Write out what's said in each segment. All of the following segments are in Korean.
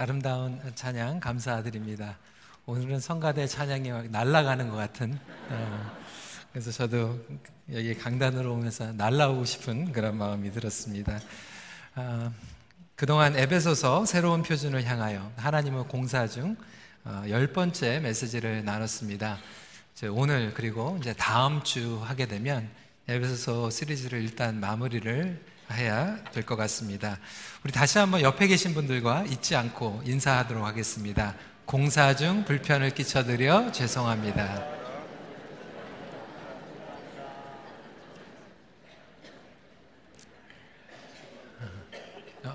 아름다운 찬양 감사드립니다. 오늘은 성가대 찬양이 막 날아가는 것 같은. 어, 그래서 저도 여기 강단으로 오면서 날라오고 싶은 그런 마음이 들었습니다. 어, 그동안 에베소서 새로운 표준을 향하여 하나님의 공사 중 어, 열 번째 메시지를 나눴습니다. 오늘 그리고 이제 다음 주 하게 되면 에베소서 시리즈를 일단 마무리를 해야 될 것 같습니다. 우리 다시 한번 옆에 계신 분들과 잊지 않고 인사하도록 하겠습니다. 공사 중 불편을 끼쳐드려 죄송합니다.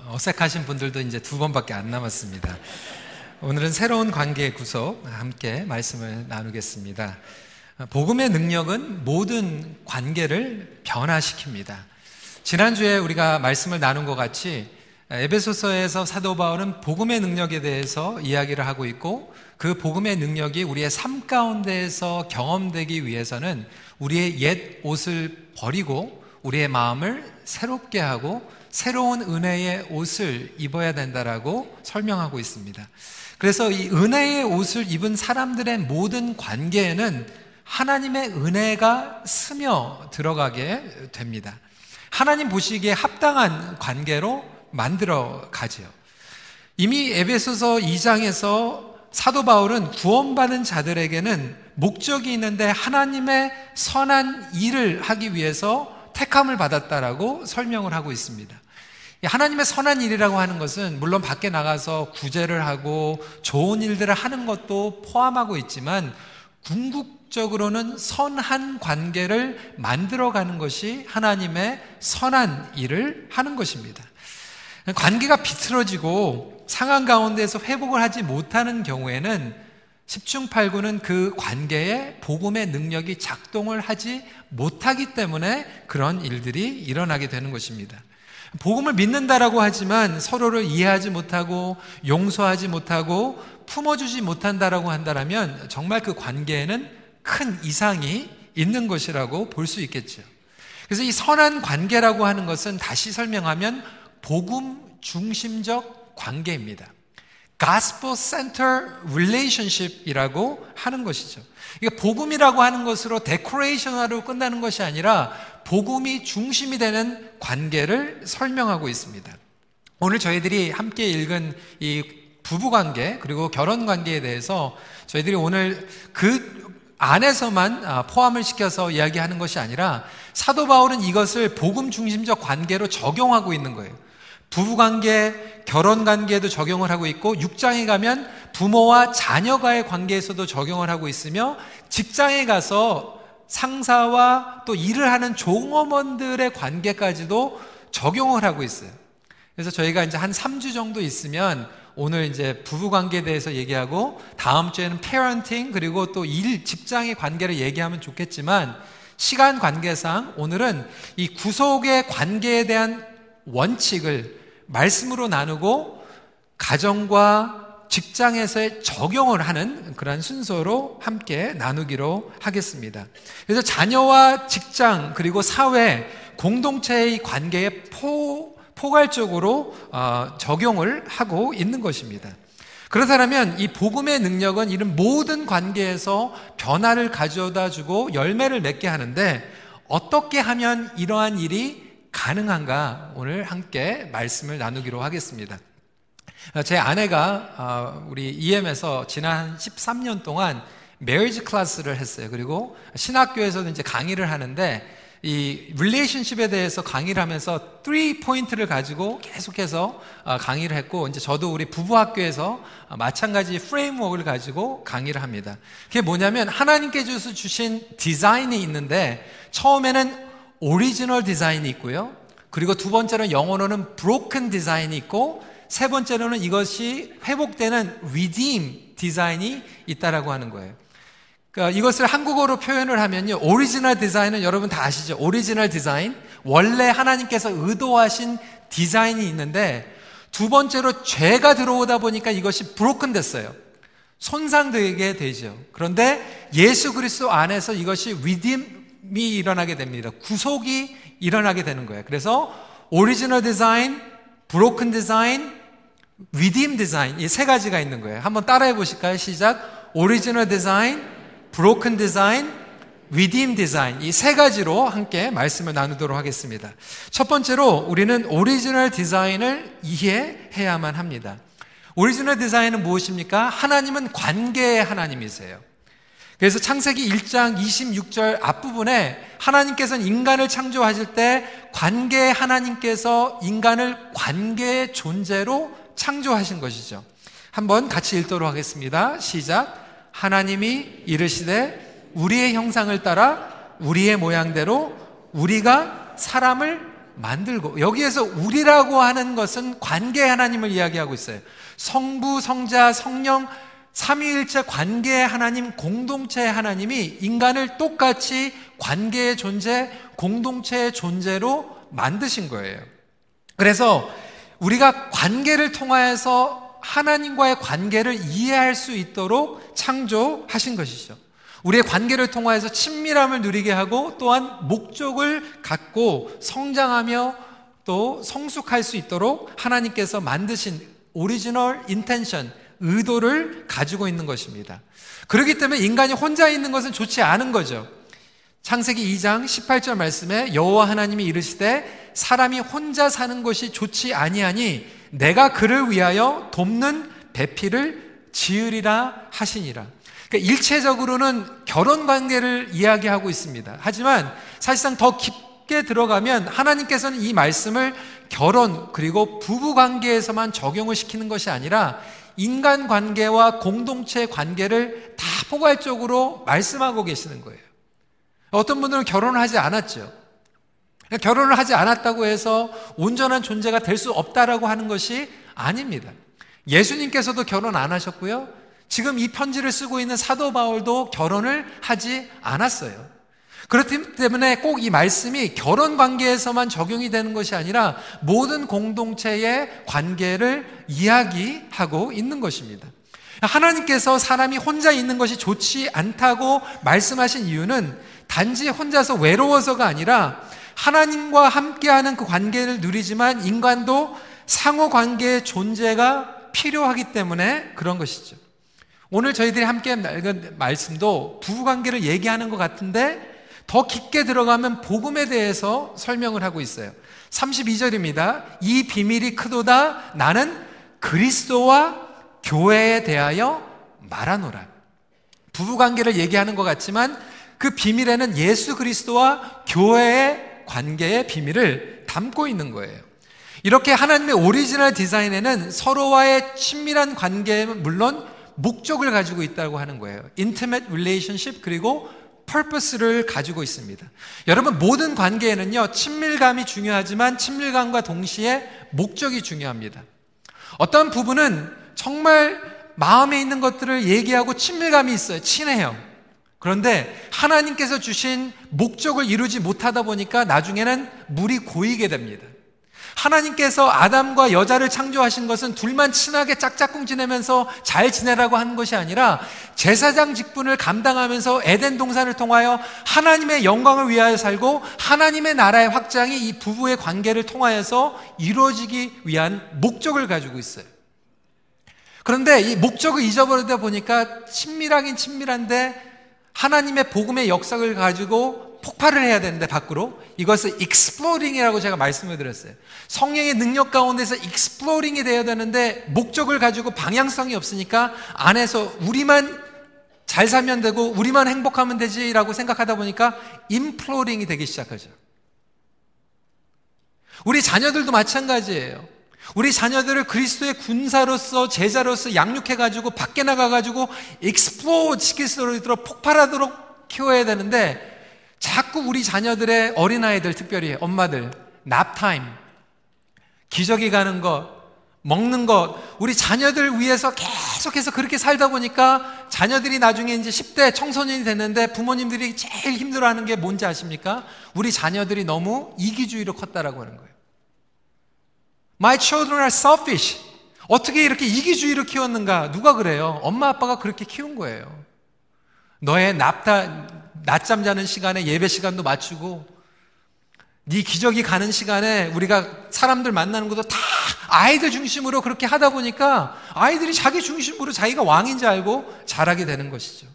어색하신 분들도 이제 두 번밖에 안 남았습니다. 오늘은 새로운 관계의 구속 함께 말씀을 나누겠습니다. 복음의 능력은 모든 관계를 변화시킵니다. 지난주에 우리가 말씀을 나눈 것 같이 에베소서에서 사도 바울은 복음의 능력에 대해서 이야기를 하고 있고 그 복음의 능력이 우리의 삶 가운데에서 경험되기 위해서는 우리의 옛 옷을 버리고 우리의 마음을 새롭게 하고 새로운 은혜의 옷을 입어야 된다라고 설명하고 있습니다. 그래서 이 은혜의 옷을 입은 사람들의 모든 관계에는 하나님의 은혜가 스며 들어가게 됩니다. 하나님 보시기에 합당한 관계로 만들어 가지요. 이미 에베소서 2장에서 사도 바울은 구원받은 자들에게는 목적이 있는데 하나님의 선한 일을 하기 위해서 택함을 받았다라고 설명을 하고 있습니다. 하나님의 선한 일이라고 하는 것은 물론 밖에 나가서 구제를 하고 좋은 일들을 하는 것도 포함하고 있지만 궁극 적으로는 선한 관계를 만들어가는 것이 하나님의 선한 일을 하는 것입니다. 관계가 비틀어지고 상황 가운데서 회복을 하지 못하는 경우에는 10중 8구는 그 관계에 복음의 능력이 작동을 하지 못하기 때문에 그런 일들이 일어나게 되는 것입니다. 복음을 믿는다라고 하지만 서로를 이해하지 못하고 용서하지 못하고 품어주지 못한다라고 한다면 정말 그 관계에는 큰 이상이 있는 것이라고 볼 수 있겠죠. 그래서 이 선한 관계라고 하는 것은 다시 설명하면 복음 중심적 관계입니다. Gospel Center Relationship이라고 하는 것이죠. 이게 복음이라고 하는 것으로 데코레이션화로 끝나는 것이 아니라 복음이 중심이 되는 관계를 설명하고 있습니다. 오늘 저희들이 함께 읽은 이 부부 관계 그리고 결혼 관계에 대해서 저희들이 오늘 그 안에서만 아, 포함을 시켜서 이야기하는 것이 아니라 사도 바울은 이것을 복음 중심적 관계로 적용하고 있는 거예요. 부부 관계, 결혼 관계에도 적용을 하고 있고 6장에 가면 부모와 자녀가의 관계에서도 적용을 하고 있으며 직장에 가서 상사와 또 일을 하는 종업원들의 관계까지도 적용을 하고 있어요. 그래서 저희가 이제 한 3주 정도 있으면 오늘 이제 부부 관계에 대해서 얘기하고 다음 주에는 페어런팅 그리고 또 일 직장의 관계를 얘기하면 좋겠지만 시간 관계상 오늘은 이 구속의 관계에 대한 원칙을 말씀으로 나누고 가정과 직장에서의 적용을 하는 그런 순서로 함께 나누기로 하겠습니다. 그래서 자녀와 직장 그리고 사회 공동체의 관계의 포 포괄적으로 어, 적용을 하고 있는 것입니다. 그렇다면 이 복음의 능력은 이런 모든 관계에서 변화를 가져다 주고 열매를 맺게 하는데 어떻게 하면 이러한 일이 가능한가 오늘 함께 말씀을 나누기로 하겠습니다. 제 아내가 어, 우리 EM에서 지난 13년 동안 marriage class를 했어요. 그리고 신학교에서도 이제 강의를 하는데 이 relationship에 대해서 강의를 하면서 3 포인트를 가지고 계속해서 어, 강의를 했고 이제 저도 우리 부부 학교에서 어, 마찬가지 framework를 가지고 강의를 합니다. 그게 뭐냐면 하나님께 주셔 주신 디자인이 있는데 처음에는 original design이 있고요. 그리고 두 번째는 영어로는 broken design이 있고 세 번째로는 이것이 회복되는 redeem design이 있다라고 하는 거예요. 그러니까 이것을 한국어로 표현을 하면요. original design은 여러분 다 아시죠? Original design. 원래 하나님께서 의도하신 디자인이 있는데 두 번째로 죄가 들어오다 보니까 이것이 broken 됐어요. 손상되게 되죠. 그런데 예수 그리스도 안에서 이것이 redeem이 일어나게 됩니다. 구속이 일어나게 되는 거예요. 그래서 original design, broken design, redeem design 이 세 가지가 있는 거예요. 한번 따라해 보실까요? 시작. Broken design, redeem design 이 세 가지로 함께 말씀을 나누도록 하겠습니다. 첫 번째로 우리는 original design을 이해해야만 합니다. Original design은 무엇입니까? 하나님은 관계의 하나님이세요. 그래서 창세기 1장 26절 앞부분에 하나님께서는 인간을 창조하실 때 관계의 하나님께서 인간을 관계의 존재로 창조하신 것이죠. 한번 같이 읽도록 하겠습니다. 시작. 하나님이 이르시되 우리의 형상을 따라 우리의 모양대로 우리가 사람을 만들고 여기에서 우리라고 하는 것은 관계 하나님을 이야기하고 있어요. 성부, 성자, 성령 삼위일체 관계의 하나님, 공동체의 하나님이 인간을 똑같이 관계의 존재, 공동체의 존재로 만드신 거예요. 그래서 우리가 관계를 통하여서 하나님과의 관계를 이해할 수 있도록 창조하신 것이죠. 우리의 관계를 통하여서 친밀함을 누리게 하고 또한 목적을 갖고 성장하며 또 성숙할 수 있도록 하나님께서 만드신 original intention, 의도를 가지고 있는 것입니다. 그렇기 때문에 인간이 혼자 있는 것은 좋지 않은 거죠. 창세기 2장 18절 말씀에 여호와 하나님이 이르시되 사람이 혼자 사는 것이 좋지 아니하니 내가 그를 위하여 돕는 배필을 지으리라 하시니라. 그러니까 일체적으로는 결혼 관계를 이야기하고 있습니다. 하지만 사실상 더 깊게 들어가면 하나님께서는 이 말씀을 결혼 그리고 부부 관계에서만 적용을 시키는 것이 아니라 인간 관계와 공동체 관계를 다 포괄적으로 말씀하고 계시는 거예요. 어떤 분들은 결혼을 하지 않았죠. 결혼을 하지 않았다고 해서 온전한 존재가 될 수 없다라고 하는 것이 아닙니다. 예수님께서도 결혼 안 하셨고요. 지금 이 편지를 쓰고 있는 사도 바울도 결혼을 하지 않았어요. 그렇기 때문에 꼭 이 말씀이 결혼 관계에서만 적용이 되는 것이 아니라 모든 공동체의 관계를 이야기하고 있는 것입니다. 하나님께서 사람이 혼자 있는 것이 좋지 않다고 말씀하신 이유는 단지 혼자서 외로워서가 아니라 하나님과 함께하는 그 관계를 누리지만 인간도 상호 관계의 존재가 필요하기 때문에 그런 것이죠. 오늘 저희들이 함께 읽은 말씀도 부부 관계를 얘기하는 것 같은데 더 깊게 들어가면 복음에 대해서 설명을 하고 있어요. 32절입니다. 이 비밀이 크도다 나는 그리스도와 교회에 대하여 말하노라. 부부 관계를 얘기하는 것 같지만 그 비밀에는 예수 그리스도와 교회의 관계의 비밀을 담고 있는 거예요. 이렇게 하나님의 오리지널 디자인에는 서로와의 친밀한 관계는 물론 목적을 가지고 있다고 하는 거예요. intimate relationship 그리고 purpose를 가지고 있습니다. 여러분 모든 관계에는요 친밀감이 중요하지만 친밀감과 동시에 목적이 중요합니다. 어떤 부분은 정말 마음에 있는 것들을 얘기하고 친밀감이 있어요. 친해요. 그런데 하나님께서 주신 목적을 이루지 못하다 보니까 나중에는 물이 고이게 됩니다. 하나님께서 아담과 여자를 창조하신 것은 둘만 친하게 짝짝꿍 지내면서 잘 지내라고 하는 것이 아니라 제사장 직분을 감당하면서 에덴 동산을 통하여 하나님의 영광을 위하여 살고 하나님의 나라의 확장이 이 부부의 관계를 통하여서 이루어지기 위한 목적을 가지고 있어요. 그런데 이 목적을 잊어버리다 보니까 친밀하긴 친밀한데 하나님의 복음의 역사를 가지고 폭발을 해야 되는데 밖으로 이것을 exploding이라고 제가 말씀을 드렸어요. 성령의 능력 가운데서 exploding이 되어야 되는데 목적을 가지고 방향성이 없으니까 안에서 우리만 잘 살면 되고 우리만 행복하면 되지라고 생각하다 보니까 imploding이 되기 시작하죠. 우리 자녀들도 마찬가지예요. 우리 자녀들을 그리스도의 군사로서 제자로서 양육해 가지고 밖에 나가 가지고 explode 시킬 수 있도록 폭발하도록 키워야 되는데 자꾸 우리 자녀들의 어린아이들, 특별히 엄마들, nap time, 기저귀 가는 것, 먹는 것, 우리 자녀들 위해서 계속해서 그렇게 살다 보니까 자녀들이 나중에 이제 10대 청소년이 됐는데 부모님들이 제일 힘들어 하는 게 뭔지 아십니까? 우리 자녀들이 너무 이기주의로 컸다라고 하는 거예요. My children are selfish. 어떻게 이렇게 이기주의로 키웠는가? 누가 그래요? 엄마 아빠가 그렇게 키운 거예요. 너의 납타, 낮잠 자는 시간에 예배 시간도 맞추고 네 기적이 가는 시간에 우리가 사람들 만나는 것도 다 아이들 중심으로 그렇게 하다 보니까 아이들이 자기 중심으로 자기가 왕인 줄 알고 잘하게 되는 것이죠.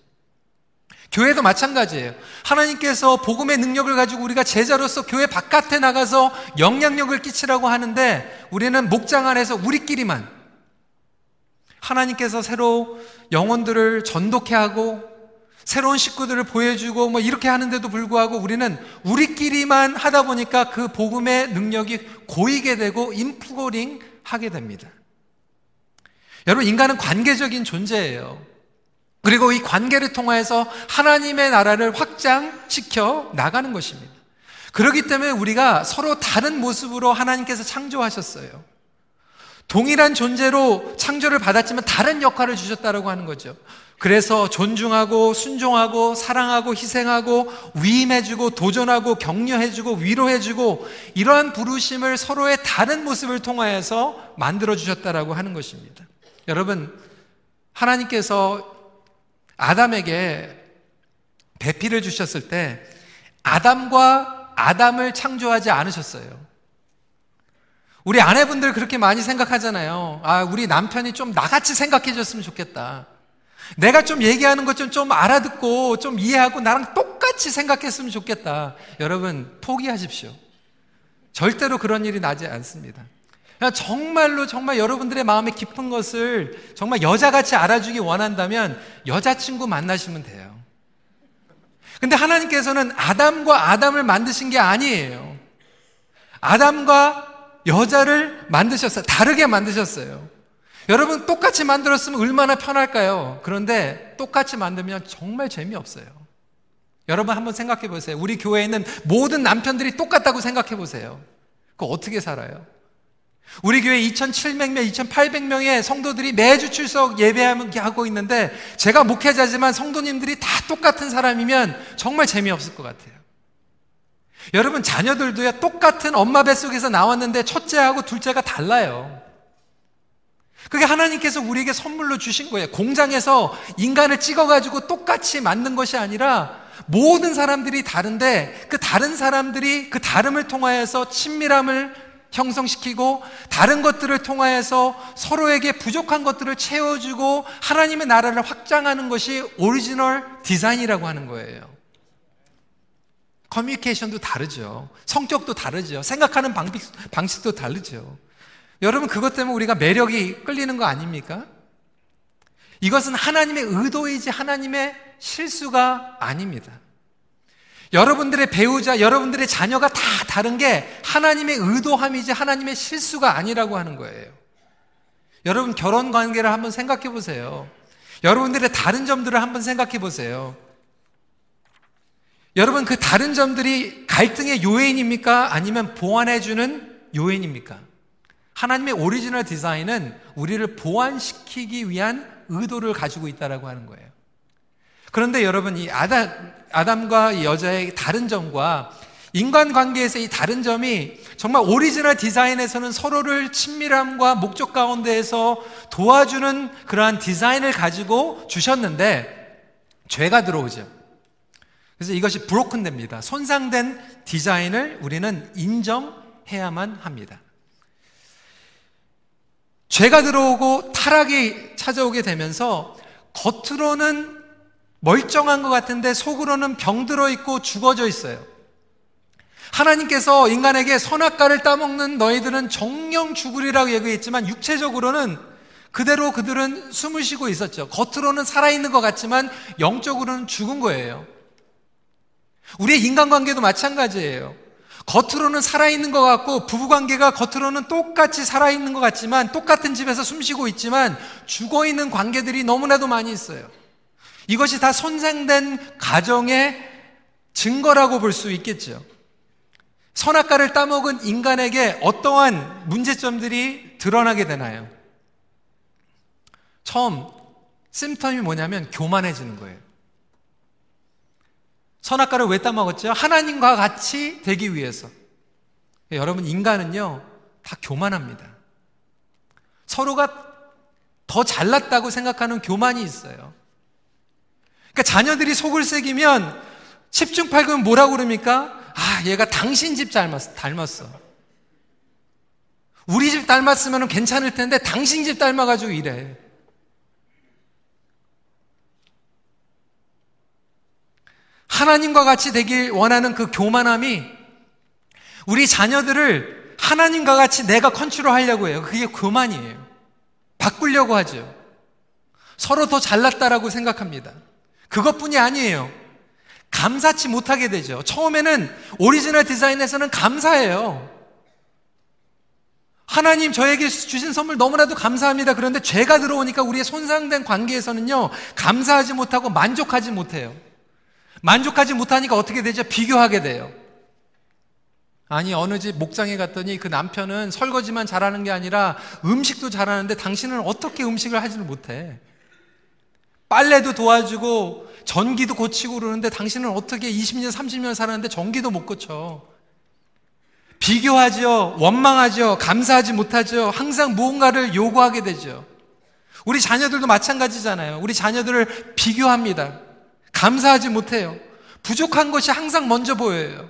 교회도 마찬가지예요. 하나님께서 복음의 능력을 가지고 우리가 제자로서 교회 바깥에 나가서 영향력을 끼치라고 하는데 우리는 목장 안에서 우리끼리만 하나님께서 새로 영혼들을 전독해 하고 새로운 식구들을 보여주고 뭐 이렇게 하는데도 불구하고 우리는 우리끼리만 하다 보니까 그 복음의 능력이 고이게 되고 인프고링 하게 됩니다. 여러분, 인간은 관계적인 존재예요. 그리고 이 관계를 통해서 하나님의 나라를 확장시켜 나가는 것입니다. 그렇기 때문에 우리가 서로 다른 모습으로 하나님께서 창조하셨어요. 동일한 존재로 창조를 받았지만 다른 역할을 주셨다라고 하는 거죠. 그래서 존중하고 순종하고 사랑하고 희생하고 위임해주고 도전하고 격려해주고 위로해주고 이러한 부르심을 서로의 다른 모습을 통하여서 만들어 주셨다라고 하는 것입니다. 여러분 하나님께서 아담에게 배필을 주셨을 때 아담과 아담을 창조하지 않으셨어요. 우리 아내분들 그렇게 많이 생각하잖아요. 아, 우리 남편이 좀 나같이 생각해 줬으면 좋겠다. 내가 좀 얘기하는 것 좀 좀 알아듣고 좀 이해하고 나랑 똑같이 생각했으면 좋겠다. 여러분, 포기하십시오. 절대로 그런 일이 나지 않습니다. 정말로 정말 여러분들의 마음에 깊은 것을 정말 여자같이 알아주기 원한다면 여자친구 만나시면 돼요. 근데 하나님께서는 아담과 아담을 만드신 게 아니에요. 아담과 여자를 만드셨어요. 다르게 만드셨어요. 여러분 똑같이 만들었으면 얼마나 편할까요? 그런데 똑같이 만들면 정말 재미없어요. 여러분 한번 생각해 보세요. 우리 교회에 있는 모든 남편들이 똑같다고 생각해 보세요. 그 어떻게 살아요? 우리 교회 2,700명, 2,800명의 성도들이 매주 출석 예배하고 있는데 제가 목회자지만 성도님들이 다 똑같은 사람이면 정말 재미없을 것 같아요. 여러분 자녀들도요 똑같은 엄마 뱃속에서 나왔는데 첫째하고 둘째가 달라요. 그게 하나님께서 우리에게 선물로 주신 거예요. 공장에서 인간을 찍어가지고 똑같이 만든 것이 아니라 모든 사람들이 다른데 그 다른 사람들이 그 다름을 통하여서 친밀함을 형성시키고 다른 것들을 통하여서 서로에게 부족한 것들을 채워주고 하나님의 나라를 확장하는 것이 original design이라고 하는 거예요. 커뮤니케이션도 다르죠. 성격도 다르죠. 생각하는 방식, 방식도 다르죠. 여러분, 그것 때문에 우리가 매력이 끌리는 거 아닙니까? 이것은 하나님의 의도이지 하나님의 실수가 아닙니다. 여러분들의 배우자, 여러분들의 자녀가 다 다른 게 하나님의 의도함이지 하나님의 실수가 아니라고 하는 거예요. 여러분 결혼 관계를 한번 생각해 보세요. 여러분들의 다른 점들을 한번 생각해 보세요. 여러분 그 다른 점들이 갈등의 요인입니까? 아니면 보완해주는 요인입니까? 하나님의 original design은 우리를 보완시키기 위한 의도를 가지고 있다라고 하는 거예요. 그런데 여러분 이 아담, 아담과 이 여자의 다른 점과 인간관계에서 이 다른 점이 정말 original design에서는 서로를 친밀함과 목적 가운데에서 도와주는 그러한 디자인을 가지고 주셨는데 죄가 들어오죠. 그래서 이것이 broken 됩니다. 손상된 디자인을 우리는 인정해야만 합니다. 죄가 들어오고 타락이 찾아오게 되면서 겉으로는 멀쩡한 것 같은데 속으로는 병들어 있고 죽어져 있어요. 하나님께서 인간에게 선악과를 따먹는 너희들은 정령 죽으리라고 얘기했지만 육체적으로는 그대로 그들은 숨을 쉬고 있었죠. 겉으로는 살아있는 것 같지만 영적으로는 죽은 거예요. 우리의 인간관계도 마찬가지예요. 겉으로는 살아있는 것 같고 부부관계가 겉으로는 똑같이 살아있는 것 같지만 똑같은 집에서 숨 쉬고 있지만 죽어있는 관계들이 너무나도 많이 있어요. 이것이 다 손상된 가정의 증거라고 볼 수 있겠죠. 선악과를 따먹은 인간에게 어떠한 문제점들이 드러나게 되나요? 처음 심텀이 뭐냐면 교만해지는 거예요. 선악과를 왜 따먹었죠? 하나님과 같이 되기 위해서. 여러분, 인간은요, 다 교만합니다. 서로가 더 잘났다고 생각하는 교만이 있어요. 그러니까 자녀들이 속을 새기면 10중 8구 뭐라고 그럽니까? 아, 얘가 다 당신 집 닮았어. 닮았어. 우리 집 닮았으면 괜찮을 텐데 당신 집 닮아가지고 이래. 하나님과 같이 되길 원하는 그 교만함이 우리 자녀들을 하나님과 같이 내가 컨트롤 하려고 해요. 그게 교만이에요. 바꾸려고 하죠. 서로 더 잘났다라고 생각합니다. 그것뿐이 아니에요. 감사치 못하게 되죠. 처음에는 오리지널 디자인에서는 감사해요. 하나님 저에게 주신 선물 너무나도 감사합니다. 그런데 죄가 들어오니까 우리의 손상된 관계에서는요, 감사하지 못하고 만족하지 못해요. 만족하지 못하니까 어떻게 되죠? 비교하게 돼요. 아니, 어느 집 목장에 갔더니 그 남편은 설거지만 잘하는 게 아니라 음식도 잘하는데 당신은 어떻게 음식을 하지를 못해? 빨래도 도와주고 전기도 고치고 그러는데 당신은 어떻게 20년, 30년 살았는데 전기도 못 고쳐? 비교하죠. 원망하죠. 감사하지 못하죠. 항상 무언가를 요구하게 되죠. 우리 자녀들도 마찬가지잖아요. 우리 자녀들을 비교합니다. 감사하지 못해요. 부족한 것이 항상 먼저 보여요.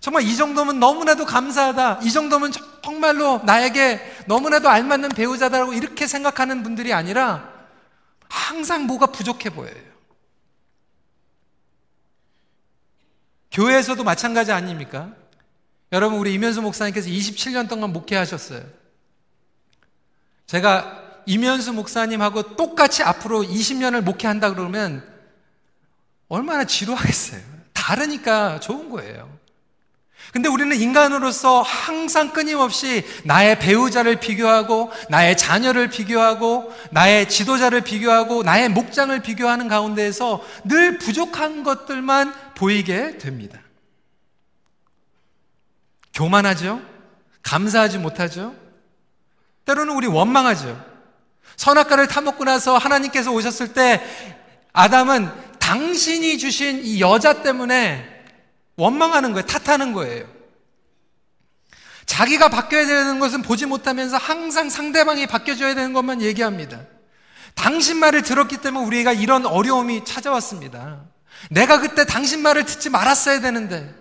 정말 이 정도면 너무나도 감사하다. 이 정도면 정말로 나에게 너무나도 알맞는 배우자다라고 이렇게 생각하는 분들이 아니라 항상 뭐가 부족해 보여요. 교회에서도 마찬가지 아닙니까? 여러분, 우리 이면수 목사님께서 27년 동안 목회하셨어요. 제가 이면수 목사님하고 똑같이 앞으로 20년을 목회한다 그러면 얼마나 지루하겠어요. 다르니까 좋은 거예요. 근데 우리는 인간으로서 항상 끊임없이 나의 배우자를 비교하고, 나의 자녀를 비교하고, 나의 지도자를 비교하고, 나의 목장을 비교하는 가운데에서 늘 부족한 것들만 보이게 됩니다. 교만하죠? 감사하지 못하죠? 때로는 우리 원망하죠? 선악과를 타먹고 나서 하나님께서 오셨을 때 아담은 당신이 주신 이 여자 때문에 원망하는 거예요. 탓하는 거예요. 자기가 바뀌어야 되는 것은 보지 못하면서 항상 상대방이 바뀌어줘야 되는 것만 얘기합니다. 당신 말을 들었기 때문에 우리가 이런 어려움이 찾아왔습니다. 내가 그때 당신 말을 듣지 말았어야 되는데.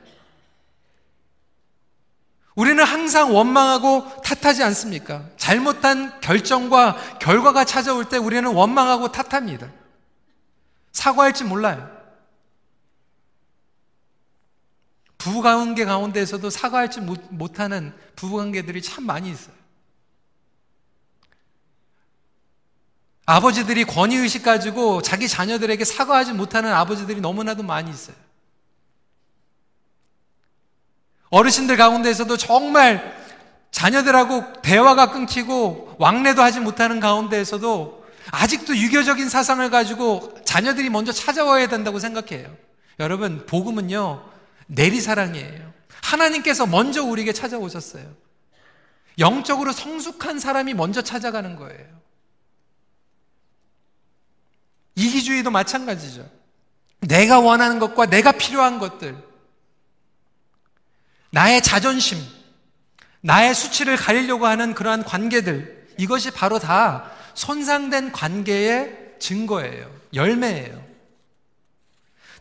우리는 항상 원망하고 탓하지 않습니까? 잘못한 결정과 결과가 찾아올 때 우리는 원망하고 탓합니다. 사과할지 몰라요. 부부관계 가운데에서도 사과할지 못하는 부부관계들이 참 많이 있어요. 아버지들이 권위의식 가지고 자기 자녀들에게 사과하지 못하는 아버지들이 너무나도 많이 있어요. 어르신들 가운데에서도 정말 자녀들하고 대화가 끊기고 왕래도 하지 못하는 가운데에서도 아직도 유교적인 사상을 가지고 자녀들이 먼저 찾아와야 된다고 생각해요. 여러분, 복음은요, 내리사랑이에요. 하나님께서 먼저 우리에게 찾아오셨어요. 영적으로 성숙한 사람이 먼저 찾아가는 거예요. 이기주의도 마찬가지죠. 내가 원하는 것과 내가 필요한 것들, 나의 자존심, 나의 수치를 가리려고 하는 그러한 관계들, 이것이 바로 다 손상된 관계의 증거예요. 열매예요.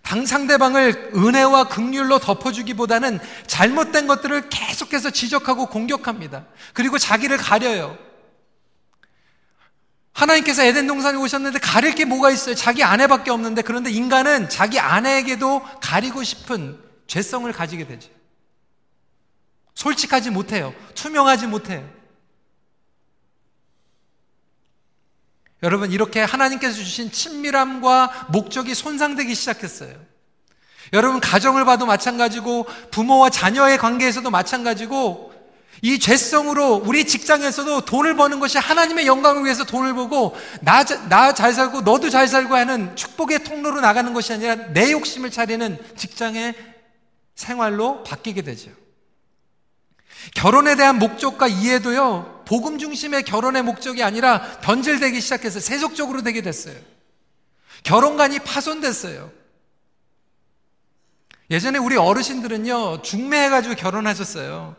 당 상대방을 은혜와 극률로 덮어주기보다는 잘못된 것들을 계속해서 지적하고 공격합니다. 그리고 자기를 가려요. 하나님께서 에덴 동산에 오셨는데 가릴 게 뭐가 있어요? 자기 아내밖에 없는데 그런데 인간은 자기 아내에게도 가리고 싶은 죄성을 가지게 되죠. 솔직하지 못해요. 투명하지 못해요. 여러분, 이렇게 하나님께서 주신 친밀함과 목적이 손상되기 시작했어요. 여러분, 가정을 봐도 마찬가지고, 부모와 자녀의 관계에서도 마찬가지고, 이 죄성으로 우리 직장에서도 돈을 버는 것이 하나님의 영광을 위해서 돈을 벌고, 나, 나 잘 살고, 너도 잘 살고 하는 축복의 통로로 나가는 것이 아니라 내 욕심을 차리는 직장의 생활로 바뀌게 되죠. 결혼에 대한 목적과 이해도요, 복음 중심의 결혼의 목적이 아니라 변질되기 시작해서 세속적으로 되게 됐어요. 결혼관이 파손됐어요. 예전에 우리 어르신들은요, 중매해가지고 결혼하셨어요.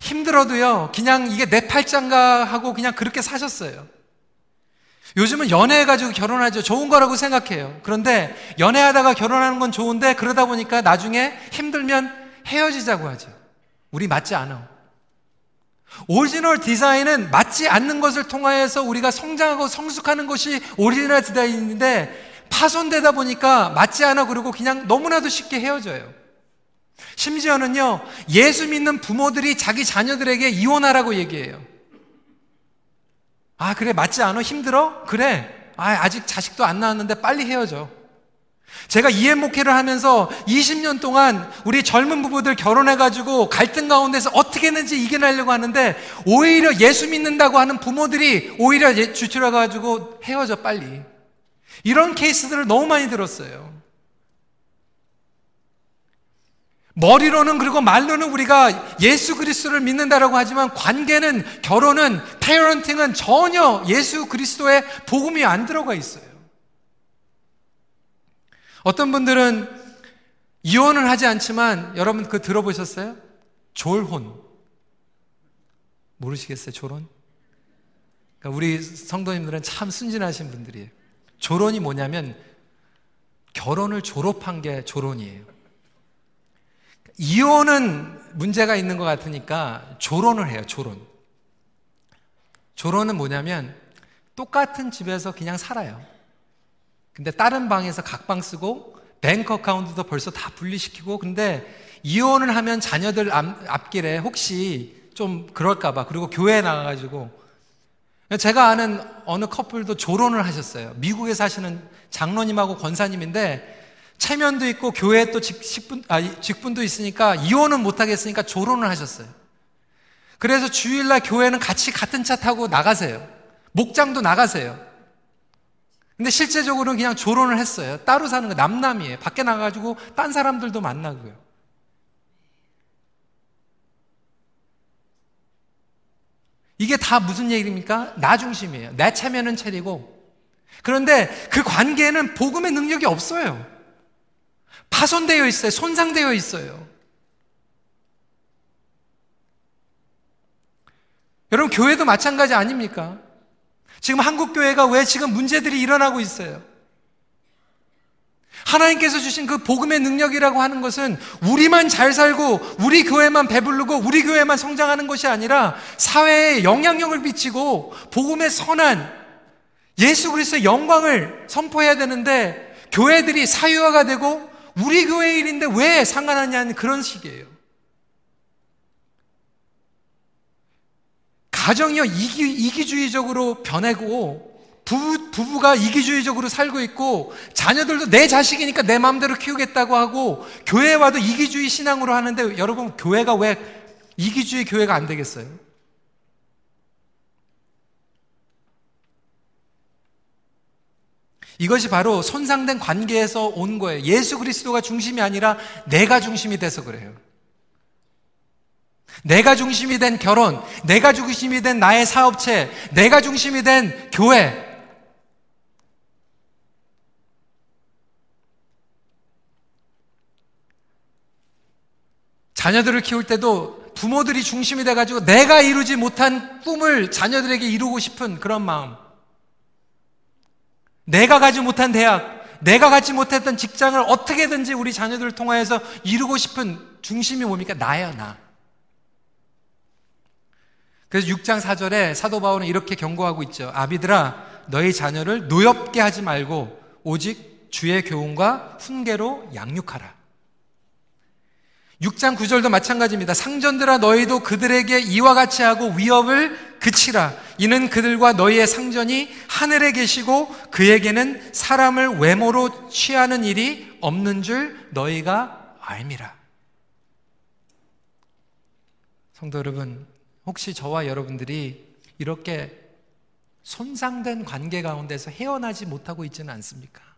힘들어도요, 그냥 이게 내 팔짱가 하고 그냥 그렇게 사셨어요. 요즘은 연애해가지고 결혼하죠. 좋은 거라고 생각해요. 그런데 연애하다가 결혼하는 건 좋은데 그러다 보니까 나중에 힘들면 헤어지자고 하죠. 우리 맞지 않아. Original design은 맞지 않는 것을 통하여서 우리가 성장하고 성숙하는 것이 original design인데 파손되다 보니까 맞지 않아 그러고 그냥 너무나도 쉽게 헤어져요. 심지어는요, 예수 믿는 부모들이 자기 자녀들에게 이혼하라고 얘기해요. 아, 그래, 맞지 않아? 힘들어? 그래. 아, 아직 자식도 안 낳았는데 빨리 헤어져. 제가 이해 목회를 하면서 20년 동안 우리 젊은 부부들 결혼해가지고 갈등 가운데서 어떻게 했는지 이겨내려고 하는데 오히려 예수 믿는다고 하는 부모들이 오히려 주출해가지고 헤어져 빨리. 이런 케이스들을 너무 많이 들었어요. 머리로는 그리고 말로는 우리가 예수 그리스도를 믿는다라고 하지만 관계는 결혼은 페어런팅은 전혀 예수 그리스도의 복음이 안 들어가 있어요. 어떤 분들은 이혼을 하지 않지만 여러분 그 들어보셨어요? 졸혼. 모르시겠어요? 졸혼? 그러니까 우리 성도님들은 참 순진하신 분들이에요. 졸혼이 뭐냐면 결혼을 졸업한 게 졸혼이에요. 이혼은 문제가 있는 것 같으니까 조론을 해요, 조론. 조론은 뭐냐면 똑같은 집에서 그냥 살아요. 근데 다른 방에서 각방 쓰고 뱅크 어카운트도 벌써 다 분리시키고 근데 이혼을 하면 자녀들 앞, 길에 혹시 좀 그럴까봐 그리고 교회에 나가가지고 제가 아는 어느 커플도 조론을 하셨어요. 미국에 사시는 장로님하고 권사님인데 체면도 있고 교회에 또 직, 직분, 아, 직분도 있으니까 이혼은 못하겠으니까 조론을 하셨어요. 그래서 주일날 교회는 같이 같은 차 타고 나가세요. 목장도 나가세요. 근데 실제적으로는 그냥 조론을 했어요. 따로 사는 거 남남이에요. 밖에 나가가지고 딴 사람들도 만나고요. 이게 다 무슨 얘기입니까? 나 중심이에요. 내 체면은 체리고. 그런데 그 관계는 복음의 능력이 없어요. 파손되어 있어요. 손상되어 있어요. 여러분, 교회도 마찬가지 아닙니까? 지금 한국교회가 왜 지금 문제들이 일어나고 있어요? 하나님께서 주신 그 복음의 능력이라고 하는 것은 우리만 잘 살고 우리 교회만 배부르고 우리 교회만 성장하는 것이 아니라 사회에 영향력을 미치고 복음의 선한 예수 그리스도의 영광을 선포해야 되는데 교회들이 사유화가 되고 우리 교회 일인데 왜 상관하냐는 그런 식이에요. 가정이요 이기, 이기 주의적으로 변하고 부부, 부부가 이기주의적으로 살고 있고 자녀들도 내 자식이니까 내 마음대로 키우겠다고 하고 교회 와도 이기주의 신앙으로 하는데 여러분 교회가 왜 이기주의 교회가 안 되겠어요? 이것이 바로 손상된 관계에서 온 거예요. 예수 그리스도가 중심이 아니라 내가 중심이 돼서 그래요. 내가 중심이 된 결혼, 내가 중심이 된 나의 사업체, 내가 중심이 된 교회. 자녀들을 키울 때도 부모들이 중심이 돼가지고 내가 이루지 못한 꿈을 자녀들에게 이루고 싶은 그런 마음. 내가 가지 못한 대학, 내가 가지 못했던 직장을 어떻게든지 우리 자녀들을 통하여서 이루고 싶은 중심이 뭡니까? 나야, 나. 그래서 6장 4절에 사도 바울은 이렇게 경고하고 있죠. 아비들아, 너희 자녀를 노엽게 하지 말고 오직 주의 교훈과 훈계로 양육하라. 6장 9절도 마찬가지입니다. 상전들아 너희도 그들에게 이와 같이 하고 위협을 그치라. 이는 그들과 너희의 상전이 하늘에 계시고 그에게는 사람을 외모로 취하는 일이 없는 줄 너희가 알미라. 성도 여러분, 혹시 저와 여러분들이 이렇게 손상된 관계 가운데서 헤어나지 못하고 있지는 않습니까?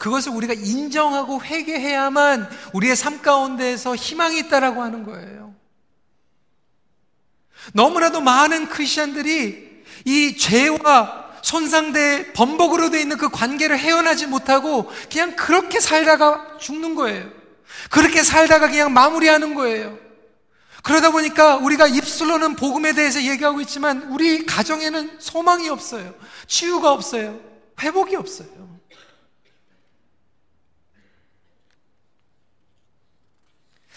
그것을 우리가 인정하고 회개해야만 우리의 삶 가운데에서 희망이 있다라고 하는 거예요. 너무나도 많은 크리스천들이 이 죄와 손상돼 범벅으로 되어 있는 그 관계를 헤어나지 못하고 그냥 그렇게 살다가 죽는 거예요. 그렇게 살다가 그냥 마무리하는 거예요. 그러다 보니까 우리가 입술로는 복음에 대해서 얘기하고 있지만 우리 가정에는 소망이 없어요. 치유가 없어요. 회복이 없어요.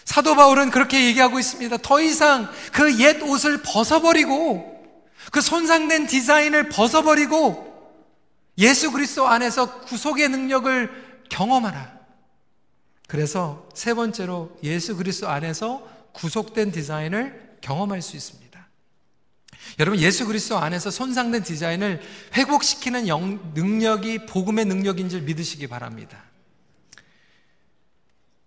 사도 바울은 그렇게 얘기하고 있습니다. 더 이상 그 옛 옷을 벗어버리고 그 손상된 디자인을 벗어버리고 예수 그리스도 안에서 구속의 능력을 경험하라. 그래서 세 번째로 예수 그리스도 안에서 구속된 디자인을 경험할 수 있습니다. 여러분 예수 그리스도 안에서 손상된 디자인을 회복시키는 영, 능력이 복음의 능력인 줄 믿으시기 바랍니다.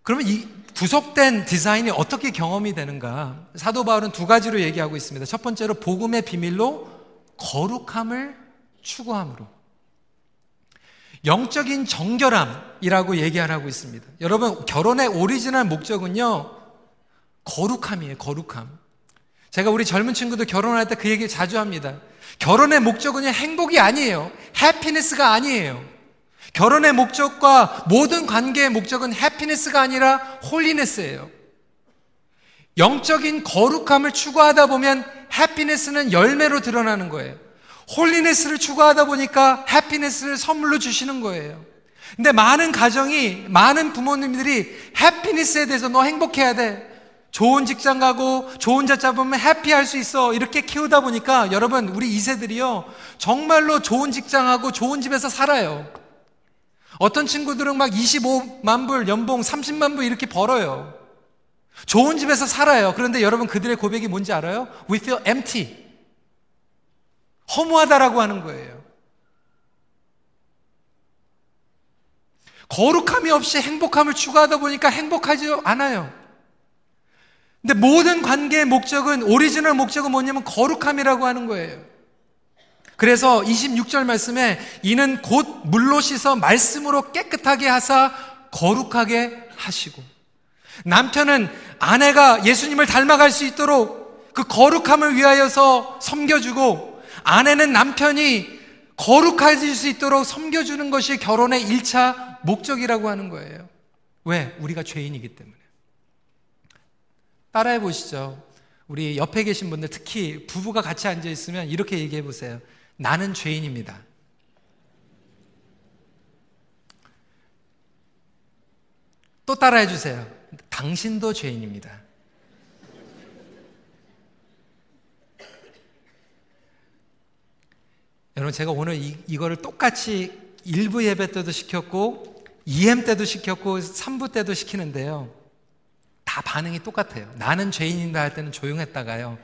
그러면 이 구속된 디자인이 어떻게 경험이 되는가? 사도 바울은 두 가지로 얘기하고 있습니다. 첫 번째로 복음의 비밀로 거룩함을 추구함으로. 영적인 정결함이라고 얘기하라고 있습니다. 여러분, 결혼의 오리지널 목적은요, 거룩함이에요, 거룩함. 제가 우리 젊은 친구들 결혼할 때 그 얘기 자주 합니다. 결혼의 목적은요, 행복이 아니에요. Happiness가 아니에요. 결혼의 목적과 모든 관계의 목적은 happiness가 아니라 holiness예요. 영적인 거룩함을 추구하다 보면 happiness는 열매로 드러나는 거예요. 홀리네스를 추구하다 보니까 해피네스를 선물로 주시는 거예요. 근데 많은 가정이, 많은 부모님들이 해피니스에 대해서 너 행복해야 돼. 좋은 직장 가고 좋은 자 잡으면 해피할 수 있어. 이렇게 키우다 보니까 여러분, 우리 2세들이요. 정말로 좋은 직장하고 좋은 집에서 살아요. 어떤 친구들은 막 25만 불, 연봉 30만 불 이렇게 벌어요. 좋은 집에서 살아요. 그런데 여러분 그들의 고백이 뭔지 알아요? We feel empty. 허무하다라고 하는 거예요. 거룩함이 없이 행복함을 추구하다 보니까 행복하지 않아요. 근데 모든 관계의 목적은, 오리지널 목적은 뭐냐면 거룩함이라고 하는 거예요. 그래서 26절 말씀에 이는 곧 물로 씻어 말씀으로 깨끗하게 하사 거룩하게 하시고 남편은 아내가 예수님을 닮아갈 수 있도록 그 거룩함을 위하여서 섬겨주고 아내는 남편이 거룩해질 수 있도록 섬겨주는 것이 결혼의 1차 목적이라고 하는 거예요. 왜? 우리가 죄인이기 때문에. 따라해 보시죠. 우리 옆에 계신 분들 특히 부부가 같이 앉아 있으면 이렇게 얘기해 보세요. 나는 죄인입니다. 또 따라해 주세요. 당신도 죄인입니다. 여러분, 제가 오늘 이, 이거를 똑같이 1부 예배 때도 시켰고, 2M 때도 시켰고, 3부 때도 시키는데요. 다 반응이 똑같아요. 나는 죄인입니다 할 때는 조용했다가요.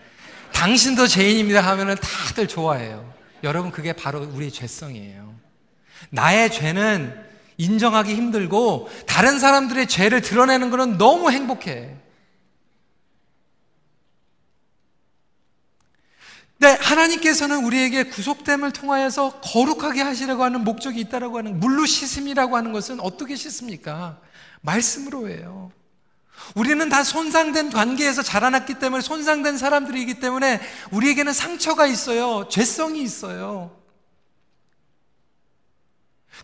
당신도 죄인입니다 하면은 다들 좋아해요. 여러분, 그게 바로 우리의 죄성이에요. 나의 죄는 인정하기 힘들고 다른 사람들의 죄를 드러내는 것은 너무 행복해. 근데 하나님께서는 우리에게 구속됨을 통하여서 거룩하게 하시려고 하는 목적이 있다라고 하는 물로 씻음이라고 하는 것은 어떻게 씻습니까? 말씀으로 해요. 우리는 다 손상된 관계에서 자라났기 때문에 손상된 사람들이기 때문에 우리에게는 상처가 있어요. 죄성이 있어요.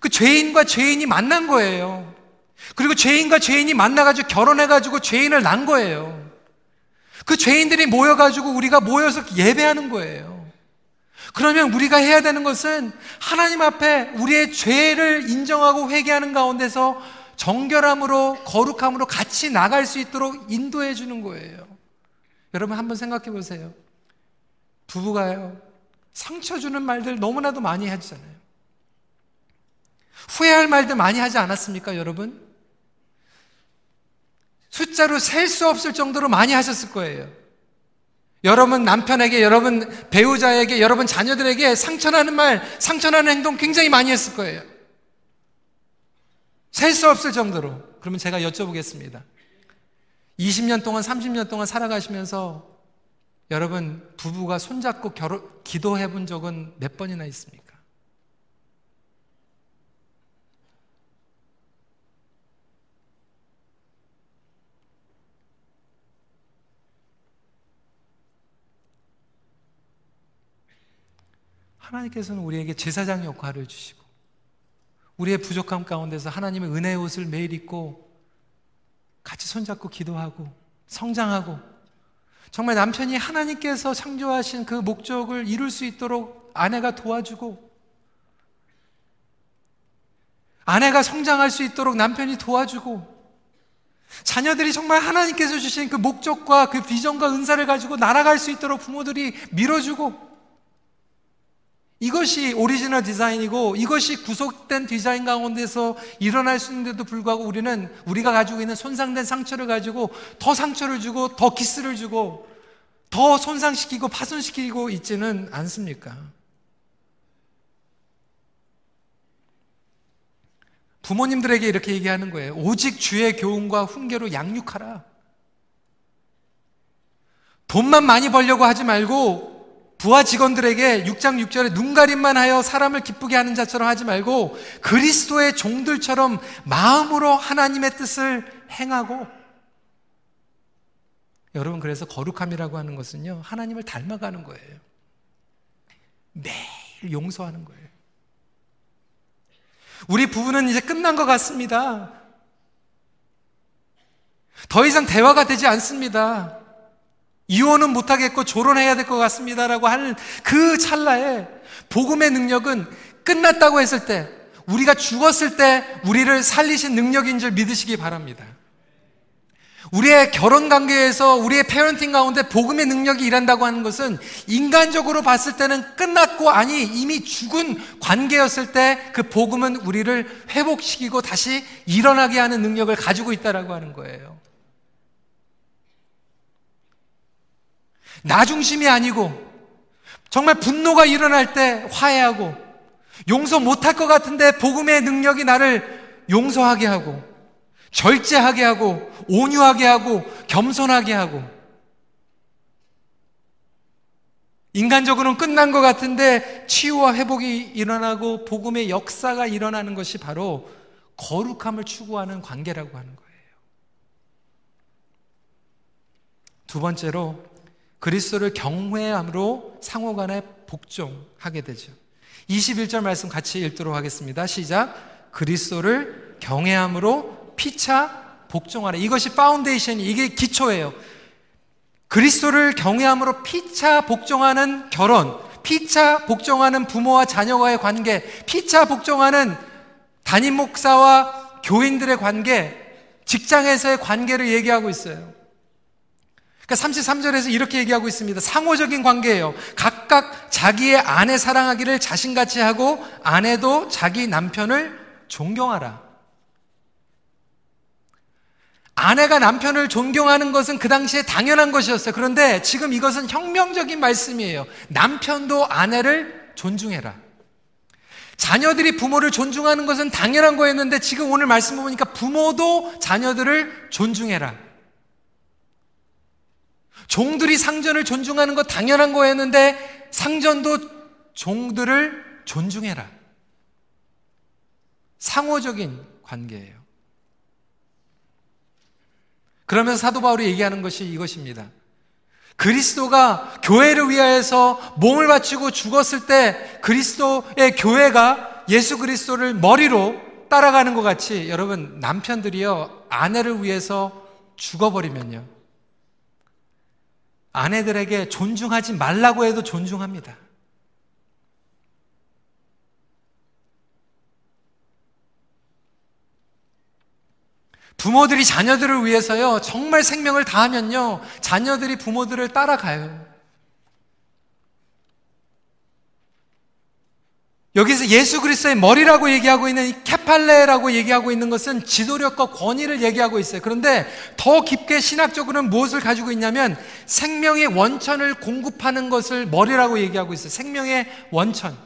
그 죄인과 죄인이 만난 거예요. 그리고 죄인과 죄인이 만나가지고 결혼해가지고 죄인을 낳은 거예요. 그 죄인들이 모여가지고 우리가 모여서 예배하는 거예요. 그러면 우리가 해야 되는 것은 하나님 앞에 우리의 죄를 인정하고 회개하는 가운데서 정결함으로 거룩함으로 같이 나갈 수 있도록 인도해 주는 거예요. 여러분 한번 생각해 보세요. 부부가요. 상처 주는 말들 너무나도 많이 하잖아요. 후회할 말들 많이 하지 않았습니까, 여러분? 숫자로 셀 수 없을 정도로 많이 하셨을 거예요. 여러분 남편에게, 여러분 배우자에게, 여러분 자녀들에게 상처나는 말, 상처나는 행동 굉장히 많이 했을 거예요. 셀 수 없을 정도로. 그러면 제가 여쭤보겠습니다. 20년 동안, 30년 동안 살아가시면서 여러분 부부가 손잡고 결혼, 기도해 본 적은 몇 번이나 있습니까? 하나님께서는 우리에게 제사장 역할을 주시고 우리의 부족함 가운데서 하나님의 은혜의 옷을 매일 입고 같이 손잡고 기도하고 성장하고 정말 남편이 하나님께서 창조하신 그 목적을 이룰 수 있도록 아내가 도와주고 아내가 성장할 수 있도록 남편이 도와주고 자녀들이 정말 하나님께서 주신 그 목적과 그 비전과 은사를 가지고 날아갈 수 있도록 부모들이 밀어주고 이것이 original design이고 이것이 구속된 디자인 가운데서 일어날 수 있는데도 불구하고 우리는 우리가 가지고 있는 손상된 상처를 가지고 더 상처를 주고 더 기스를 주고 더 손상시키고 파손시키고 있지는 않습니까? 부모님들에게 이렇게 얘기하는 거예요. 오직 주의 교훈과 훈계로 양육하라. 돈만 많이 벌려고 하지 말고 부하 직원들에게 6장 6절에 눈가림만 하여 사람을 기쁘게 하는 자처럼 하지 말고 그리스도의 종들처럼 마음으로 하나님의 뜻을 행하고 여러분 그래서 거룩함이라고 하는 것은요 하나님을 닮아가는 거예요. 매일 용서하는 거예요. 우리 부부는 이제 끝난 것 같습니다. 더 이상 대화가 되지 않습니다. 이혼은 못하겠고 조론해야 될 것 같습니다라고 하는 그 찰나에 복음의 능력은 끝났다고 했을 때 우리가 죽었을 때 우리를 살리신 능력인 줄 믿으시기 바랍니다. 우리의 결혼 관계에서 우리의 페어런팅 가운데 복음의 능력이 일한다고 하는 것은 인간적으로 봤을 때는 끝났고 아니 이미 죽은 관계였을 때 그 복음은 우리를 회복시키고 다시 일어나게 하는 능력을 가지고 있다라고 하는 거예요. 나 중심이 아니고 정말 분노가 일어날 때 화해하고 용서 못할 것 같은데 복음의 능력이 나를 용서하게 하고 절제하게 하고 온유하게 하고 겸손하게 하고 인간적으로는 끝난 것 같은데 치유와 회복이 일어나고 복음의 역사가 일어나는 것이 바로 거룩함을 추구하는 관계라고 하는 거예요. 두 번째로 그리스도를 경외함으로 상호간에 복종하게 되죠. 21절 말씀 같이 읽도록 하겠습니다. 시작. 그리스도를 경외함으로 피차 복종하라. 이것이 foundation이 이게 기초예요. 그리스도를 경외함으로 피차 복종하는 결혼, 피차 복종하는 부모와 자녀와의 관계, 피차 복종하는 담임 목사와 교인들의 관계, 직장에서의 관계를 얘기하고 있어요. 그러니까 33절에서 이렇게 얘기하고 있습니다. 상호적인 관계예요. 각각 자기의 아내 사랑하기를 자신같이 하고 아내도 자기 남편을 존경하라. 아내가 남편을 존경하는 것은 그 당시에 당연한 것이었어요. 그런데 지금 이것은 혁명적인 말씀이에요. 남편도 아내를 존중해라. 자녀들이 부모를 존중하는 것은 당연한 거였는데 지금 오늘 말씀 보니까 부모도 자녀들을 존중해라. 종들이 상전을 존중하는 것 당연한 거였는데 상전도 종들을 존중해라. 상호적인 관계예요. 그러면서 사도 바울이 얘기하는 것이 이것입니다. 그리스도가 교회를 위하여서 몸을 바치고 죽었을 때 그리스도의 교회가 예수 그리스도를 머리로 따라가는 것 같이 여러분 남편들이요 아내를 위해서 죽어버리면요 아내들에게 존중하지 말라고 해도 존중합니다. 부모들이 자녀들을 위해서요, 정말 생명을 다하면요, 자녀들이 부모들을 따라가요. 여기서 예수 그리스도의 머리라고 얘기하고 있는 이 케팔레라고 얘기하고 있는 것은 지도력과 권위를 얘기하고 있어요. 그런데 더 깊게 신학적으로는 무엇을 가지고 있냐면 생명의 원천을 공급하는 것을 머리라고 얘기하고 있어요. 생명의 원천.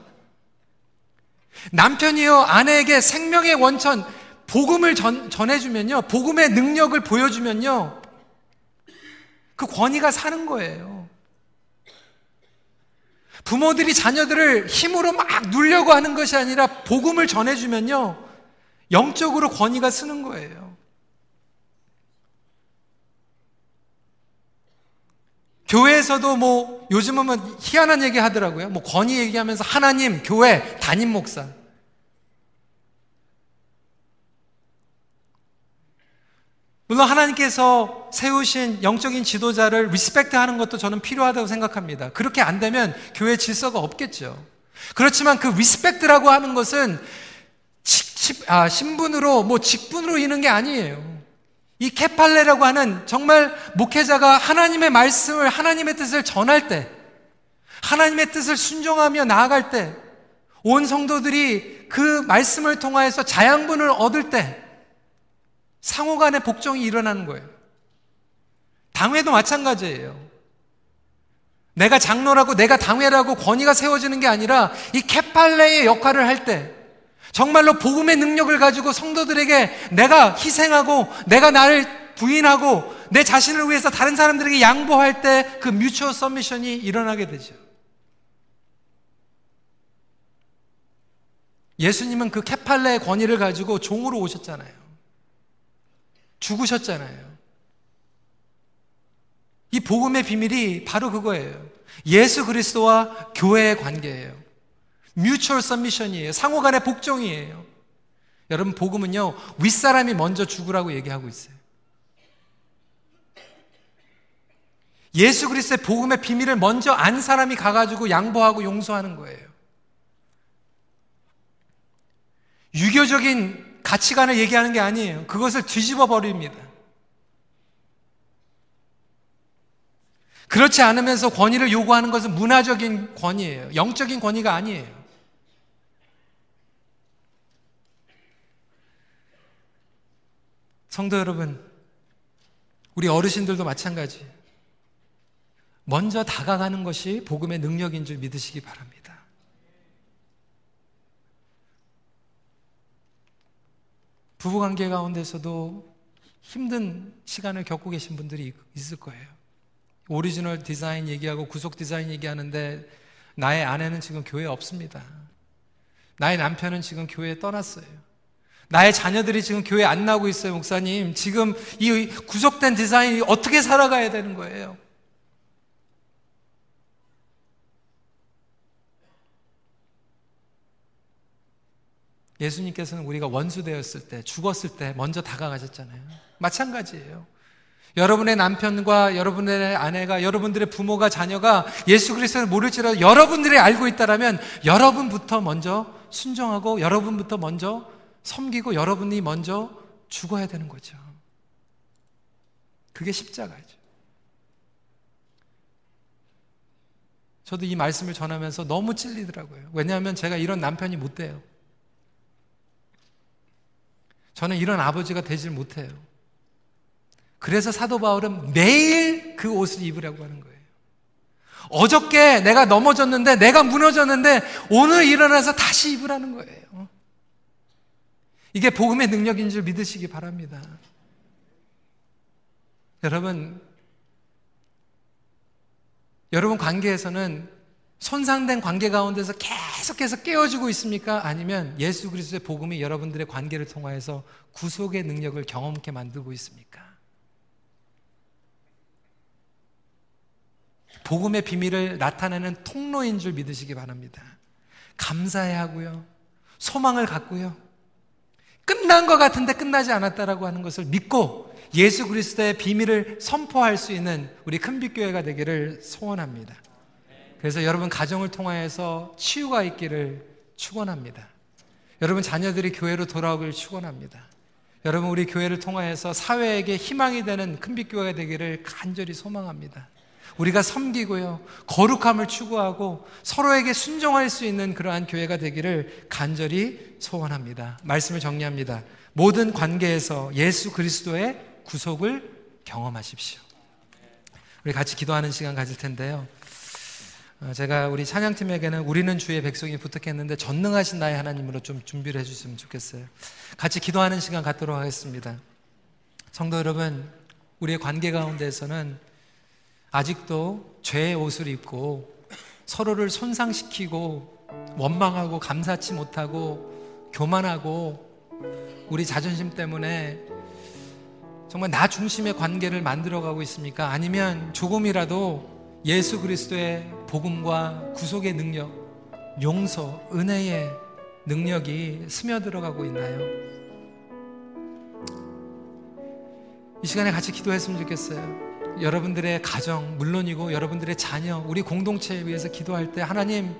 남편이요 아내에게 생명의 원천 복음을 전, 전해주면요 복음의 능력을 보여주면요 그 권위가 사는 거예요. 부모들이 자녀들을 힘으로 막 누르려고 하는 것이 아니라 복음을 전해주면요. 영적으로 권위가 쓰는 거예요. 교회에서도 뭐 요즘은 뭐 희한한 얘기 하더라고요. 뭐 권위 얘기하면서 하나님, 교회, 담임 목사. 물론 하나님께서 세우신 영적인 지도자를 respect 하는 것도 저는 필요하다고 생각합니다. 그렇게 안 되면 교회 질서가 없겠죠. 그렇지만 그 respect라고 하는 것은 아, 신분으로, 뭐 직분으로 이는 게 아니에요. 이 κεφαλή라고 하는 정말 목회자가 하나님의 말씀을, 하나님의 뜻을 전할 때, 하나님의 뜻을 순종하며 나아갈 때, 온 성도들이 그 말씀을 통하여서 자양분을 얻을 때, 상호 간의 복종이 일어나는 거예요. 당회도 마찬가지예요. 내가 장로라고 내가 당회라고 권위가 세워지는 게 아니라 이 케팔레의 역할을 할 때 정말로 복음의 능력을 가지고 성도들에게 내가 희생하고 내가 나를 부인하고 내 자신을 위해서 다른 사람들에게 양보할 때 그 뮤추어 서미션이 일어나게 되죠. 예수님은 그 케팔레의 권위를 가지고 종으로 오셨잖아요. 죽으셨잖아요. 이 복음의 비밀이 바로 그거예요. 예수 그리스도와 교회의 관계예요. 뮤추얼 서미션이에요. 상호 간의 복종이에요. 여러분 복음은요. 윗사람이 먼저 죽으라고 얘기하고 있어요. 예수 그리스도의 복음의 비밀을 먼저 안 사람이 가가지고 양보하고 용서하는 거예요. 유교적인 가치관을 얘기하는 게 아니에요. 그것을 뒤집어 버립니다. 그렇지 않으면서 권위를 요구하는 것은 문화적인 권위예요. 영적인 권위가 아니에요. 성도 여러분, 우리 어르신들도 마찬가지. 먼저 다가가는 것이 복음의 능력인 줄 믿으시기 바랍니다. 부부관계 가운데서도 힘든 시간을 겪고 계신 분들이 있을 거예요. 오리지널 디자인 얘기하고 구속 디자인 얘기하는데 나의 아내는 지금 교회에 없습니다. 나의 남편은 지금 교회에 떠났어요. 나의 자녀들이 지금 교회 안 나오고 있어요, 목사님. 지금 이 구속된 디자인이 어떻게 살아가야 되는 거예요? 예수님께서는 우리가 원수 되었을 때, 죽었을 때 먼저 다가가셨잖아요. 마찬가지예요. 여러분의 남편과 여러분의 아내가 여러분들의 부모가 자녀가 예수 그리스도를 모를지라도 여러분들이 알고 있다라면 여러분부터 먼저 순종하고 여러분부터 먼저 섬기고 여러분이 먼저 죽어야 되는 거죠. 그게 십자가죠. 저도 이 말씀을 전하면서 너무 찔리더라고요. 왜냐하면 제가 이런 남편이 못 돼요. 저는 이런 아버지가 되질 못해요. 그래서 사도 바울은 매일 그 옷을 입으라고 하는 거예요. 어저께 내가 넘어졌는데, 내가 무너졌는데, 오늘 일어나서 다시 입으라는 거예요. 이게 복음의 능력인 줄 믿으시기 바랍니다. 여러분, 여러분 관계에서는 손상된 관계 가운데서 계속해서 깨어지고 있습니까? 아니면 예수 그리스도의 복음이 여러분들의 관계를 통하여서 구속의 능력을 경험케 만들고 있습니까? 복음의 비밀을 나타내는 통로인 줄 믿으시기 바랍니다. 감사해 하고요. 소망을 갖고요. 끝난 것 같은데 끝나지 않았다라고 하는 것을 믿고 예수 그리스도의 비밀을 선포할 수 있는 우리 큰빛교회가 되기를 소원합니다. 그래서 여러분 가정을 통하여서 치유가 있기를 축원합니다. 여러분 자녀들이 교회로 돌아오기를 축원합니다. 여러분 우리 교회를 통하여서 사회에게 희망이 되는 큰빛교회가 되기를 간절히 소망합니다. 우리가 섬기고요. 거룩함을 추구하고 서로에게 순종할 수 있는 그러한 교회가 되기를 간절히 소원합니다. 말씀을 정리합니다. 모든 관계에서 예수 그리스도의 구속을 경험하십시오. 우리 같이 기도하는 시간 가질 텐데요. 어, 제가 우리 찬양팀에게는 우리는 주의 백성이 부탁했는데 전능하신 나의 하나님으로 좀 준비를 해주시면 좋겠어요. 같이 기도하는 시간 갖도록 하겠습니다. 성도 여러분, 우리의 관계 가운데에서는 아직도 죄의 옷을 입고 서로를 손상시키고 원망하고 감사치 못하고 교만하고 우리 자존심 때문에 정말 나 중심의 관계를 만들어가고 있습니까? 아니면 조금이라도 예수 그리스도의 복음과 구속의 능력, 용서, 은혜의 능력이 스며들어가고 있나요? 이 시간에 같이 기도했으면 좋겠어요. 여러분들의 가정, 물론이고 여러분들의 자녀, 우리 공동체에 위해서 기도할 때 하나님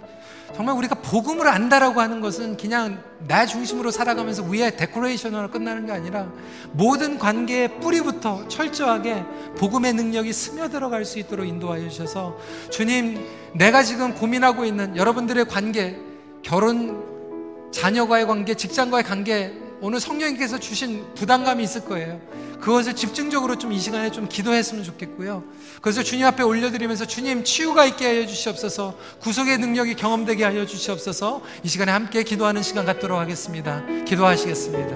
정말 우리가 복음을 안다라고 하는 것은 그냥 나 중심으로 살아가면서 위에 데코레이션으로 끝나는 게 아니라 모든 관계의 뿌리부터 철저하게 복음의 능력이 스며들어갈 수 있도록 인도하여 주셔서 주님 내가 지금 고민하고 있는 여러분들의 관계, 결혼, 자녀과의 관계, 직장과의 관계 오늘 성령님께서 주신 부담감이 있을 거예요. 그것을 집중적으로 좀 이 시간에 좀 기도했으면 좋겠고요. 그래서 주님 앞에 올려드리면서 주님 치유가 있게 하여 주시옵소서 구속의 능력이 경험되게 하여 주시옵소서 이 시간에 함께 기도하는 시간 갖도록 하겠습니다. 기도하시겠습니다.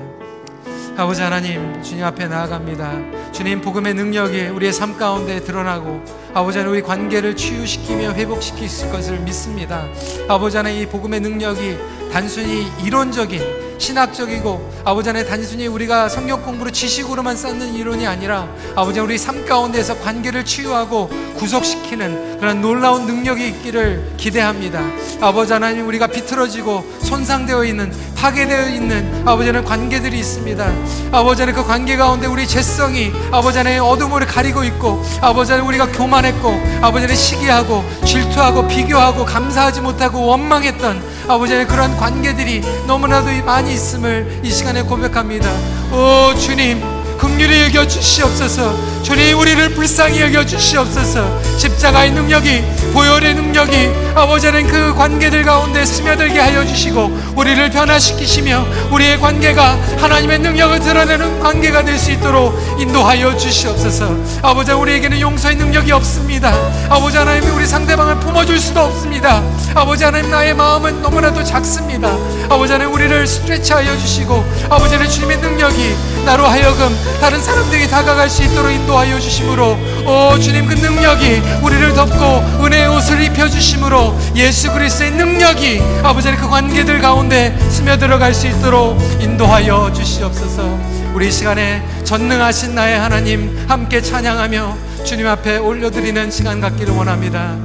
아버지 하나님 주님 앞에 나아갑니다. 주님 복음의 능력이 우리의 삶 가운데 드러나고 아버지 하나님 우리 관계를 치유시키며 회복시킬 것을 믿습니다. 아버지 하나님 이 복음의 능력이 단순히 이론적인 신학적이고 아버지 안에 단순히 우리가 성경 공부로 지식으로만 쌓는 이론이 아니라 아버지 우리 삶 가운데서 관계를 치유하고 구속시키는 그런 놀라운 능력이 있기를 기대합니다. 아버지 하나님 우리가 비틀어지고 손상되어 있는 파괴되어 있는 아버지 하나님 관계들이 있습니다. 아버지 하나님 그 관계 가운데 우리 죄성이 아버지 하나님 어둠을 가리고 있고 아버지 하나님 우리가 교만 했고 아버지 하나님 시기하고 질투하고 비교하고 감사하지 못하고 원망했던 아버지 하나님 그런 관계들이 너무나도 많이 있음을 이 시간에 고백합니다. 오 주님 긍휼히 여겨 주시옵소서. 주님 우리를 불쌍히 여겨 주시옵소서. 십자가의 능력이 보혈의 능력이 아버지 는 그 관계들 가운데 스며들게 하여 주시고 우리를 변화시키시며 우리의 관계가 하나님의 능력을 드러내는 관계가 될 수 있도록 인도하여 주시옵소서. 아버지 우리에게는 용서의 능력이 없습니다. 아버지 하나님이 우리 상대방을 품어줄 수도 없습니다. 아버지 하나님 나의 마음은 너무나도 작습니다. 아버지 하나님 우리를 스트레치하여 주시고 아버지 하나님 주님의 능력이 나로 하여금 다른 사람들에게 다가갈 수 있도록 인도하여 주심으로 오 주님 그 능력이 우리를 덮고 은혜의 옷을 입혀 주심으로 예수 그리스도의 능력이 아버지 그 관계들 가운데 스며들어갈 수 있도록 인도하여 주시옵소서. 우리 시간에 전능하신 나의 하나님 함께 찬양하며 주님 앞에 올려드리는 시간 갖기를 원합니다.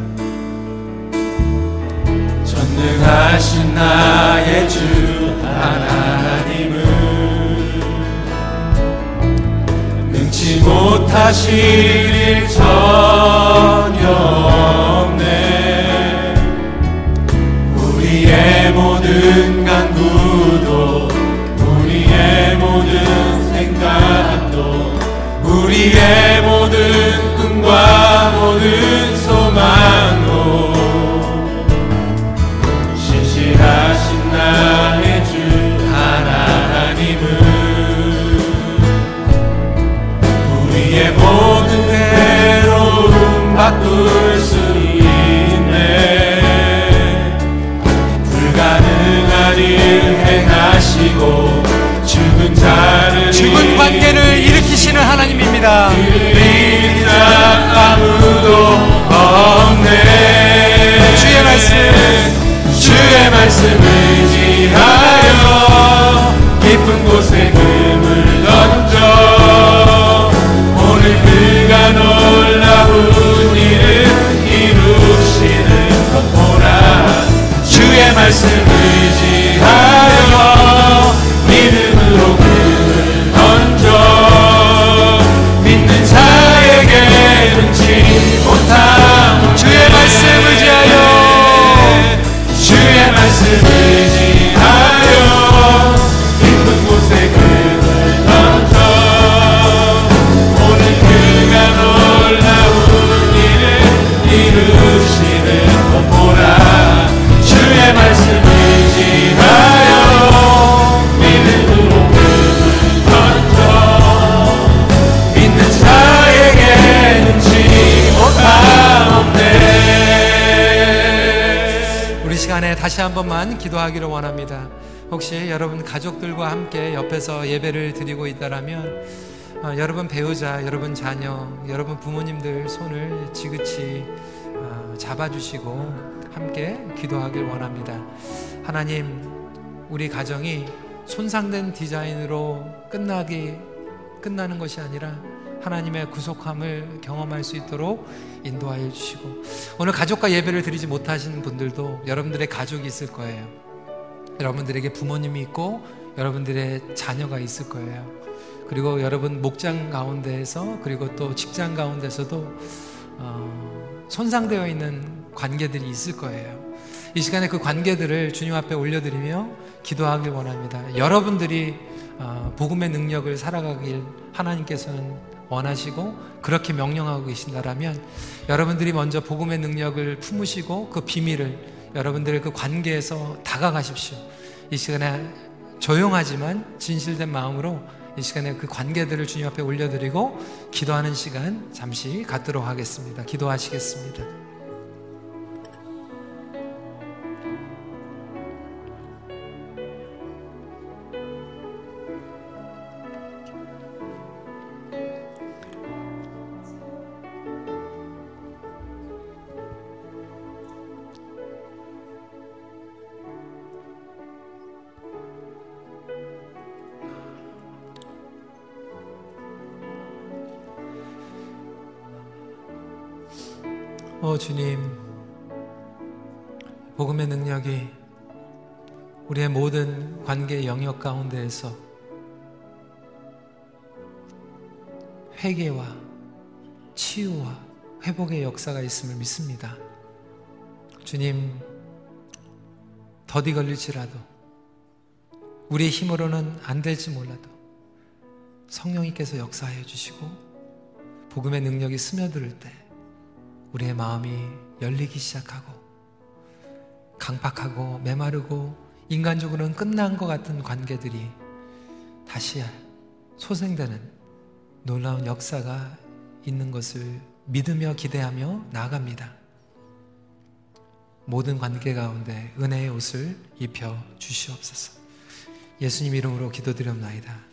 전능하신 나의 주 하나님 능치 못하실 일 전혀 없네. 우리의 모든 간구도 우리의 모든 생각도 우리의 모든 꿈과 모든 행하시고 죽은 자를 죽은 관계를 일으키시는 하나님입니다. 믿는 자 아무도 없네 주의 말씀 주의 말씀 의지하여 깊은 곳에 금을 던져 오늘 그가 놀라운 일을 이루시는 것 보라 주의 말씀 의지 주 한 번만 기도하기를 원합니다. 혹시 여러분 가족들과 함께 옆에서 예배를 드리고 있다라면 어, 여러분 배우자, 여러분 자녀, 여러분 부모님들 손을 지그치 어, 잡아주시고 함께 기도하길 원합니다. 하나님, 우리 가정이 손상된 디자인으로 끝나기 끝나는 것이 아니라 하나님의 구속함을 경험할 수 있도록 인도하여 주시고 오늘 가족과 예배를 드리지 못하신 분들도 여러분들의 가족이 있을 거예요. 여러분들에게 부모님이 있고 여러분들의 자녀가 있을 거예요. 그리고 여러분 목장 가운데에서 그리고 또 직장 가운데서도 어, 손상되어 있는 관계들이 있을 거예요. 이 시간에 그 관계들을 주님 앞에 올려드리며 기도하길 원합니다. 여러분들이 어, 복음의 능력을 살아가길 하나님께서는 원하시고 그렇게 명령하고 계신다라면 여러분들이 먼저 복음의 능력을 품으시고 그 비밀을 여러분들의 그 관계에서 다가가십시오. 이 시간에 조용하지만 진실된 마음으로 이 시간에 그 관계들을 주님 앞에 올려드리고 기도하는 시간 잠시 갖도록 하겠습니다. 기도하시겠습니다. 주님, 복음의 능력이 우리의 모든 관계 영역 가운데에서 회개와 치유와 회복의 역사가 있음을 믿습니다. 주님, 더디 걸릴지라도 우리의 힘으로는 안 될지 몰라도 성령님께서 역사하여 주시고 복음의 능력이 스며들 때 우리의 마음이 열리기 시작하고 강팍하고 메마르고 인간적으로는 끝난 것 같은 관계들이 다시 소생되는 놀라운 역사가 있는 것을 믿으며 기대하며 나아갑니다. 모든 관계 가운데 은혜의 옷을 입혀 주시옵소서. 예수님 이름으로 기도드렸나이다.